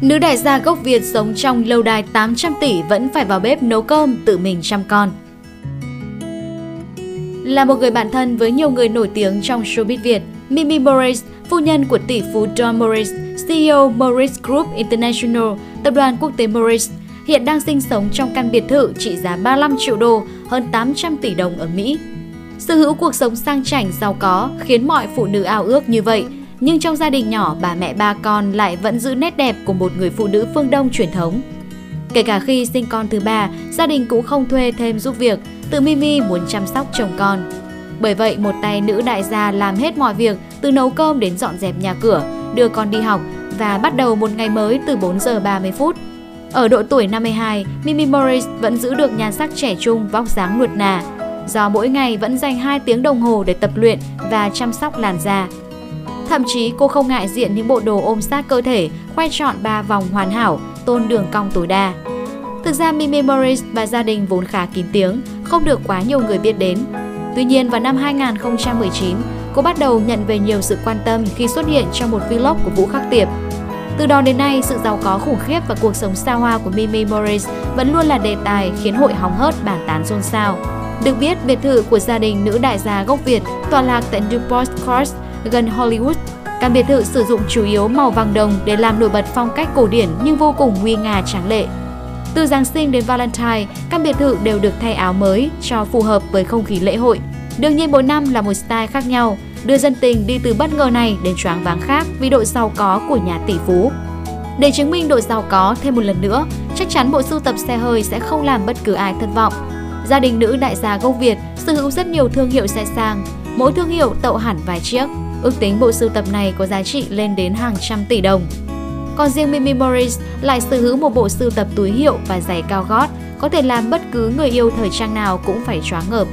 Nữ đại gia gốc Việt sống trong lâu đài 800 tỷ vẫn phải vào bếp nấu cơm tự mình chăm con. Là một người bạn thân với nhiều người nổi tiếng trong showbiz Việt, Mimi Morris, phu nhân của tỷ phú Don Morris, CEO Morris Group International, tập đoàn quốc tế Morris, hiện đang sinh sống trong căn biệt thự trị giá 35 triệu đô, hơn 800 tỷ đồng ở Mỹ. Sở hữu cuộc sống sang chảnh giàu có khiến mọi phụ nữ ao ước như vậy, nhưng trong gia đình nhỏ bà mẹ ba con lại vẫn giữ nét đẹp của một người phụ nữ phương Đông truyền thống. Kể cả khi sinh con thứ ba, gia đình cũng không thuê thêm giúp việc, tự Mimi muốn chăm sóc chồng con. Bởi vậy một tay nữ đại gia làm hết mọi việc từ nấu cơm đến dọn dẹp nhà cửa, đưa con đi học và bắt đầu một ngày mới từ 4 giờ 30 phút. Ở độ tuổi 52, Mimi Morris vẫn giữ được nhan sắc trẻ trung vóc dáng nuột nà, do mỗi ngày vẫn dành 2 tiếng đồng hồ để tập luyện và chăm sóc làn da. Thậm chí cô không ngại diện những bộ đồ ôm sát cơ thể, khoe trọn ba vòng hoàn hảo, tôn đường cong tối đa. Thực ra Mimi Morris và gia đình vốn khá kín tiếng, không được quá nhiều người biết đến. Tuy nhiên vào năm 2019, cô bắt đầu nhận về nhiều sự quan tâm khi xuất hiện trong một vlog của Vũ Khắc Tiệp. Từ đó đến nay, sự giàu có khủng khiếp và cuộc sống xa hoa của Mimi Morris vẫn luôn là đề tài khiến hội hóng hớt bàn tán xôn xao. Được biết, biệt thự của gia đình nữ đại gia gốc Việt tọa lạc tại Newport Court gần Hollywood. Căn biệt thự sử dụng chủ yếu màu vàng đồng để làm nổi bật phong cách cổ điển nhưng vô cùng nguy nga tráng lệ. Từ Giáng sinh đến Valentine, căn biệt thự đều được thay áo mới cho phù hợp với không khí lễ hội. Đương nhiên mỗi năm là một style khác nhau, đưa dân tình đi từ bất ngờ này đến choáng váng khác vì độ giàu có của nhà tỷ phú. Để chứng minh độ giàu có thêm một lần nữa, chắc chắn bộ sưu tập xe hơi sẽ không làm bất cứ ai thất vọng. Gia đình nữ đại gia gốc Việt sở hữu rất nhiều thương hiệu xe sang, mỗi thương hiệu tậu hẳn vài chiếc. Ước tính bộ sưu tập này có giá trị lên đến hàng trăm tỷ đồng. Còn riêng Mimi Morris lại sở hữu một bộ sưu tập túi hiệu và giày cao gót, có thể làm bất cứ người yêu thời trang nào cũng phải choáng ngợp.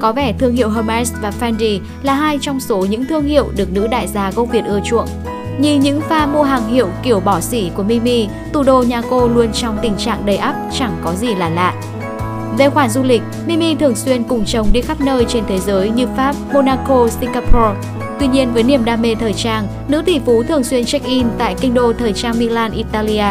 Có vẻ thương hiệu Hermes và Fendi là hai trong số những thương hiệu được nữ đại gia gốc Việt ưa chuộng. Nhìn những pha mua hàng hiệu kiểu bỏ xỉ của Mimi, tủ đồ nhà cô luôn trong tình trạng đầy ắp, chẳng có gì là lạ. Về khoản du lịch, Mimi thường xuyên cùng chồng đi khắp nơi trên thế giới như Pháp, Monaco, Singapore. Tuy nhiên với niềm đam mê thời trang, nữ tỷ phú thường xuyên check-in tại kinh đô thời trang Milan, Italia.